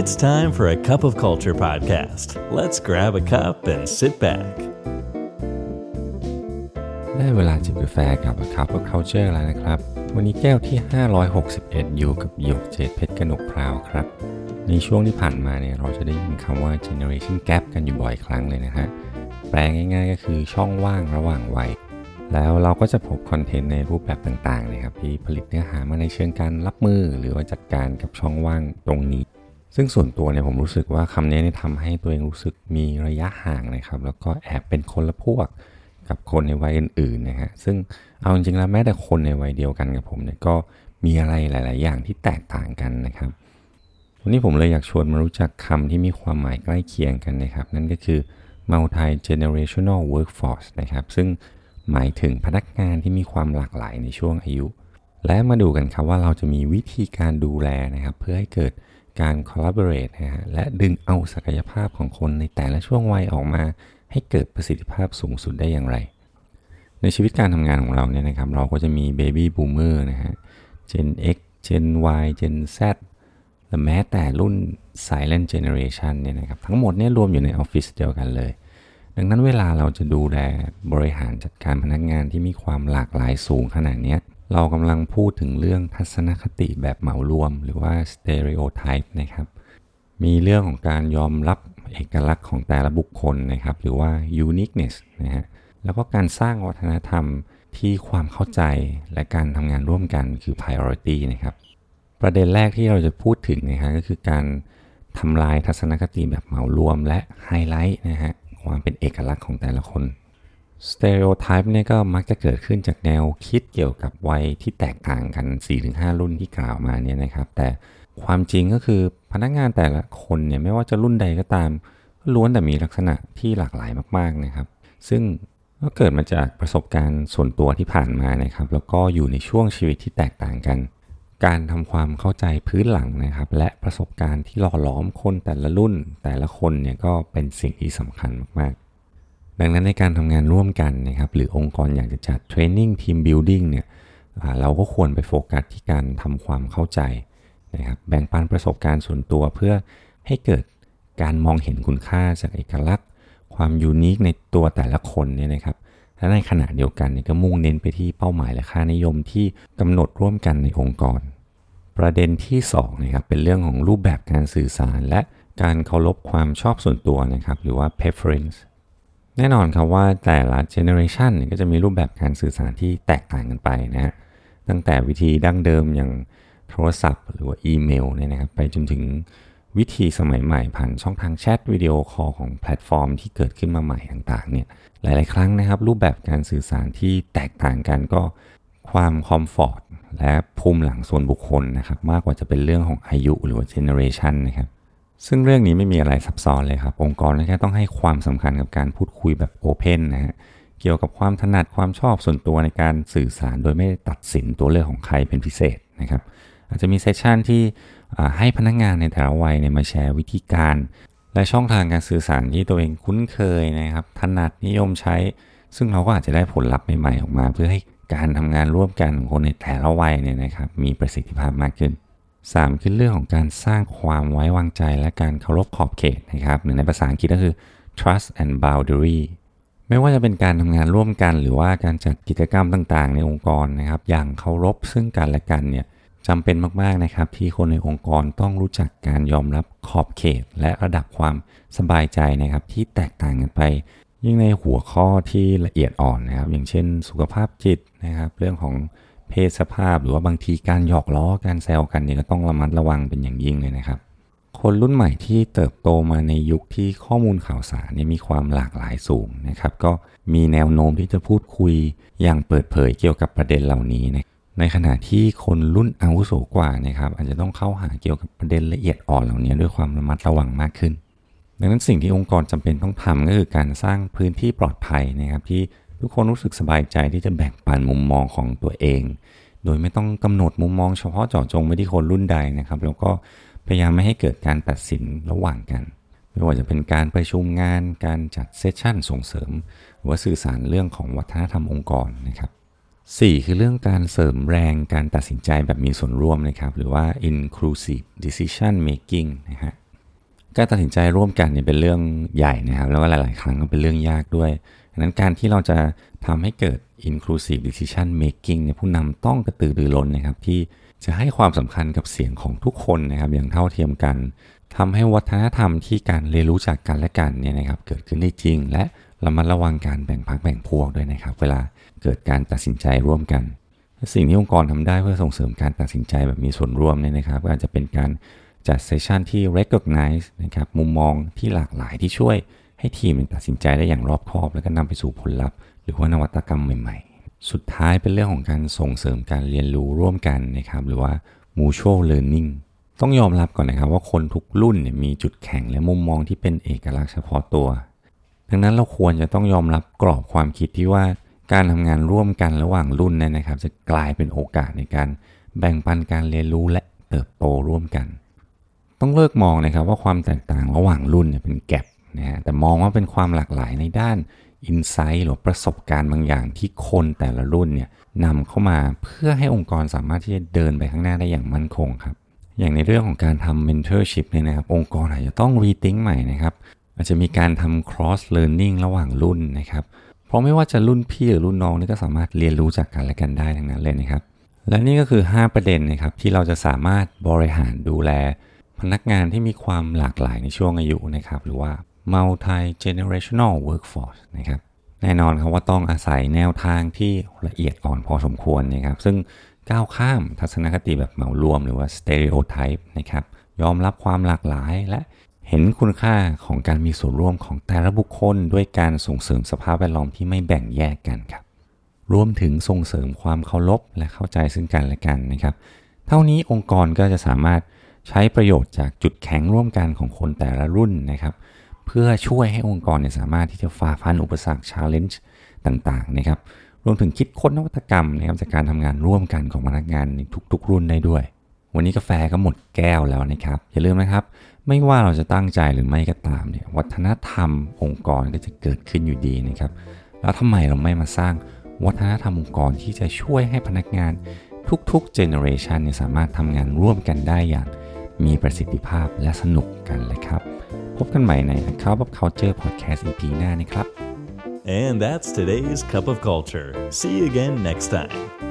It's time for a cup of culture podcast. Let's grab a cup and sit back. ได้เวลาจิบกาแฟกับ A Cup of Culture แล้วนะครับ วันนี้แก้วที่ 561 อยู่กับหยกเจดเพชรกนกพราวครับ ในช่วงที่ผ่านมาเนี่ยเราจะได้ยินคำว่า generation gap กันอยู่บ่อยครั้งเลยนะฮะ แปลง่ายๆก็คือช่องว่างระหว่างวัย แล้วเราก็จะพบคอนเทนต์ในรูปแบบต่างๆนะครับที่ผลิตเนื้อหามาในเชิงการรับมือ หรือว่าจัดการกับช่องว่างตรงนี้ ซึ่งส่วนตัวเนี่ยผมรู้สึกว่าคำนี้เนี่ยทำให้ตัวเองรู้สึกมีระยะห่างนะครับ แล้วก็แอบเป็นคนละพวกกับคนในวัยอื่นๆนะฮะซึ่งเอาจริงๆแล้วแม้แต่คนในวัยเดียวกันกับผมเนี่ยก็มีอะไรหลาย ๆ อย่างที่แตกต่างกันนะครับวันนี้ผมเลยอยากชวนมารู้จักคำที่มีความหมายใกล้เคียงกันนะครับ นั่นก็คือ multi generational workforce นะครับ ซึ่งหมายถึงพนักงานที่มีความหลากหลายในช่วงอายุ และมาดูกันครับว่าเราจะมีวิธีการดูแลนะครับ เพื่อให้เกิด การ collaborate นะฮะและดึงเอาศักยภาพของคนในแต่ละช่วงวัยออกมา ให้เกิดประสิทธิภาพสูงสุดได้อย่างไร ในชีวิตการทำงานของเราเนี่ยนะครับ เราก็จะมี baby boomer นะฮะ Gen X Gen Y Gen Z และแม้แต่รุ่น silent generation เนี่ยนะครับ ทั้งหมดเนี่ยรวมอยู่ในออฟฟิศเดียวกันเลย ดังนั้นเวลาเราจะดูแลบริหารจัดการพนักงานที่มีความหลากหลายสูงขนาดนี้ เรากำลังพูดถึงเรื่องทัศนคติแบบเหมารวม หรือว่า stereotype นะครับ มีเรื่องของการยอมรับเอกลักษณ์ของแต่ละบุคคลนะครับ หรือว่า uniqueness นะฮะ แล้วก็การสร้างวัฒนธรรมที่ความเข้าใจและการทำงานร่วมกันคือ priority นะครับ ประเด็นแรกที่เราจะพูดถึงนะฮะก็คือการทำลายทัศนคติแบบเหมารวมและไฮไลท์นะฮะความเป็นเอกลักษณ์ของแต่ละคน stereotype เนี่ยก็มักจะเกิดขึ้นจากแนวคิดเกี่ยวกับวัยที่แตกต่างกัน 4-5 รุ่นที่กล่าวมาเนี่ยนะครับ แต่ความจริงก็คือพนักงานแต่ละคนเนี่ยไม่ว่าจะรุ่นใดก็ตามล้วนแต่มีลักษณะที่หลากหลายมากๆนะครับ ซึ่งก็เกิดมาจากประสบการณ์ส่วนตัวที่ผ่านมานะครับ แล้วก็อยู่ในช่วงชีวิตที่แตกต่างกัน การทำความเข้าใจพื้นหลังนะครับ และประสบการณ์ที่หล่อล้อมคนแต่ละรุ่นแต่ละคนเนี่ยก็เป็นสิ่งที่สำคัญมากๆ ดังนั้นในการทำงานร่วมกันนะครับหรือองค์กรอยากจะจัด training team building เนี่ยเราก็ควรไปโฟกัสที่การทำความเข้าใจนะครับแบ่งปันประสบการณ์ส่วนตัวเพื่อให้เกิดการมองเห็นคุณค่าจากเอกลักษณ์ ความ unique ในตัวแต่ละคนเนี่ยนะครับและในขณะเดียวกันก็มุ่งเน้นไปที่เป้าหมายและค่านิยมที่กำหนดร่วมกันในองค์กร ประเด็นที่2นะครับเป็นเรื่องของรูปแบบการสื่อสาร และการเคารพความชอบส่วนตัวนะครับหรือว่า preference แน่นอนครับว่าแต่ละ generation ก็จะมีรูปแบบการสื่อสารที่แตกต่างกันไปนะฮะตั้งแต่วิธีดั้งเดิมอย่างโทรศัพท์ หรือว่าอีเมลเนี่ยนะครับไปจนถึงวิธีสมัยใหม่ผ่านช่องทางแชทวิดีโอคอลของแพลตฟอร์มที่เกิดขึ้นมาใหม่ต่างๆเนี่ยหลายๆ ครั้งนะครับ รูปแบบการสื่อสารที่แตกต่างกันก็ความ comfort และภูมิหลังส่วนบุคคลนะครับมากกว่าจะเป็นเรื่องของอายุหรือว่า generation นะครับ ซึ่งเรื่องนี้ไม่มีอะไรซับซ้อนเลยครับ องค์กรแค่ต้องให้ความสำคัญกับการพูดคุยแบบ open นะฮะเกี่ยวกับความถนัดความชอบส่วนตัวในการสื่อสารโดยไม่ตัดสินตัวเลือกของใครเป็นพิเศษนะครับ อาจจะมี session ที่ให้พนักงานในแต่ละวัยเนี่ยมาแชร์วิธีการ และช่องทางการสื่อสารที่ตัวเองคุ้นเคยนะครับ ถนัดนิยมใช้ ซึ่งเราก็อาจจะได้ผลลัพธ์ใหม่ๆออกมา เพื่อให้การทำงานร่วมกันของคนในแต่ละวัยเนี่ยนะครับ มีประสิทธิภาพมากขึ้น 3 คือเรื่องของการสร้างความไว้วางใจและการเคารพขอบเขตนะครับหรือในภาษาอังกฤษก็คือ trust and boundary ไม่ว่าจะเป็นการทำงานร่วมกัน หรือว่าการจัดกิจกรรมต่างๆ ในองค์กรนะครับ อย่างเคารพซึ่งกันและกันเนี่ยจำเป็นมากๆนะครับ ที่คนในองค์กรต้องรู้จักการยอมรับขอบเขต และระดับความสบายใจนะครับ ที่แตกต่างกันไป ยิ่งในหัวข้อที่ละเอียดอ่อนนะครับ อย่างเช่น สุขภาพจิตนะครับ เรื่องของ เพศสภาพหรือว่าบางทีการหยอกล้อการแซวกันเนี่ยก็ต้องระมัดระวังเป็นอย่างยิ่งเลยนะครับ คนรุ่นใหม่ที่เติบโตมาในยุคที่ข้อมูลข่าวสารเนี่ยมีความหลากหลายสูงนะครับ ก็มีแนวโน้มที่จะพูดคุยอย่างเปิดเผยเกี่ยวกับประเด็นเหล่านี้นะในขณะที่คนรุ่นอาวุโสกว่านะครับอาจจะต้องเข้าหาเกี่ยวกับประเด็นละเอียดอ่อนเหล่านี้ด้วยความระมัดระวังมากขึ้น ดังนั้นสิ่งที่องค์กรจำเป็นต้องทำก็คือการสร้างพื้นที่ปลอดภัยนะครับที่ ทุกคนรู้สึกสบายใจที่จะแบ่งปันมุมมองของตัวเอง โดยไม่ต้องกำหนดมุมมองเฉพาะเจาะจงไปที่คนรุ่นใดนะครับ แล้วก็พยายามไม่ให้เกิดการตัดสินระหว่างกัน ไม่ว่าจะเป็นการประชุมงาน การจัดเซสชั่นส่งเสริม หรือว่าสื่อสารเรื่องของวัฒนธรรมองค์กรนะครับ 4 คือเรื่องการเสริมแรงการตัดสินใจแบบมีส่วนร่วมนะครับ หรือว่า inclusive decision making นะฮะการตัดสินใจร่วมกันเนี่ยเป็นเรื่องใหญ่นะครับ แล้วก็หลาย ๆ ครั้งก็เป็นเรื่องยากด้วย ดังนั้นการที่เราจะทำให้เกิด inclusive decision making เนี่ยผู้นำต้องกระตือรือร้นนะครับที่จะให้ความสำคัญกับเสียงของทุกคนนะครับอย่างเท่าเทียมกันทำให้วัฒนธรรมที่การเรียนรู้จากกันและกันเนี่ยนะครับเกิดขึ้นได้จริง และระมัดระวังการแบ่งพักแบ่งพวกด้วยนะครับ เวลาเกิดการตัดสินใจร่วมกัน สิ่งที่องค์กรทำได้เพื่อส่งเสริมการตัดสินใจแบบมีส่วนร่วมเนี่ยนะครับ ก็อาจจะเป็นการจัดเซสชันที่ recognize นะครับมุมมองที่หลากหลายที่ช่วย ให้ทีมตัดสินใจได้อย่างรอบคอบ แล้วก็นำไปสู่ผลลัพธ์ หรือว่านวัตกรรมใหม่ๆ สุดท้ายเป็นเรื่องของการส่งเสริมการเรียนรู้ร่วมกันนะครับหรือว่า mutual learning ต้องยอมรับก่อนนะครับว่าคนทุกรุ่นเนี่ยมีจุดแข็งและมุมมองที่เป็นเอกลักษณ์เฉพาะตัว ดังนั้นเราควรจะต้องยอมรับกรอบความคิดที่ว่าการทำงานร่วมกันระหว่างรุ่นเนี่ยนะครับ จะกลายเป็นโอกาสในการแบ่งปันการเรียนรู้และเติบโตร่วมกัน ต้องเลิกมองนะครับว่าความแตกต่างระหว่างรุ่นเนี่ยเป็นแกลบ นะฮะแต่มองว่าเป็นความหลากหลายในด้านอินไซต์หรือประสบการณ์บางอย่างที่คนแต่ละรุ่นเนี่ยนำเข้ามาเพื่อให้องค์กรสามารถที่จะเดินไปข้างหน้าได้อย่างมั่นคงครับ อย่างในเรื่องของการทำ mentorship เนี่ยนะครับ องค์กรอาจจะต้อง rethink ใหม่นะครับ อาจจะมีการทำ cross learning ระหว่างรุ่นนะครับ เพราะไม่ว่าจะรุ่นพี่หรือรุ่นน้องนี่ก็สามารถเรียนรู้จากกันและกันได้ทั้งนั้นเลยนะครับ และนี่ก็คือ 5 ประเด็นนะครับที่เราจะสามารถบริหารดูแล พนักงานที่มีความหลากหลายในช่วงอายุนะครับ หรือว่า multi generational workforce นะครับแน่นอนครับว่าต้องอาศัยแนวทางที่ละเอียดอ่อนพอสมควรนะครับซึ่งก้าวข้ามทัศนคติแบบเหมารวมหรือว่า stereotype นะครับยอมรับความหลากหลายและเห็นคุณค่าของการมีส่วนร่วมของแต่ละบุคคล ด้วยการส่งเสริมสภาพแวดล้อมที่ไม่แบ่งแยกกันครับรวมถึงส่งเสริมความเคารพและเข้าใจซึ่งกันและกันนะครับ เท่านี้องค์กรก็จะสามารถใช้ประโยชน์จากจุดแข็งร่วมกันของคนแต่ละรุ่นนะครับ เพื่อช่วยให้องค์กรเนี่ยสามารถที่จะฝ่าฟันอุปสรรค challenge ต่างๆนะครับรวมถึงคิดค้นนวัตกรรมนะครับจากการทำงานร่วมกันของพนักงานในทุก ๆ รุ่นได้ด้วย วันนี้กาแฟก็หมดแก้วแล้วนะครับอย่าลืมนะครับ ไม่ว่าเราจะตั้งใจหรือไม่ก็ตามเนี่ยวัฒนธรรมองค์กรก็จะเกิดขึ้นอยู่ดีนะครับแล้วทำไมเราไม่มาสร้างวัฒนธรรมองค์กรที่จะช่วยให้พนักงานทุกๆเจเนอเรชันเนี่ยสามารถทำงานร่วมกันได้อย่างมีประสิทธิภาพและสนุกกันเลยครับ พบกันใหม่ใน c u p of Culture Podcast EP หน้านะครับ And that's today's Cup of Culture. See you again next time.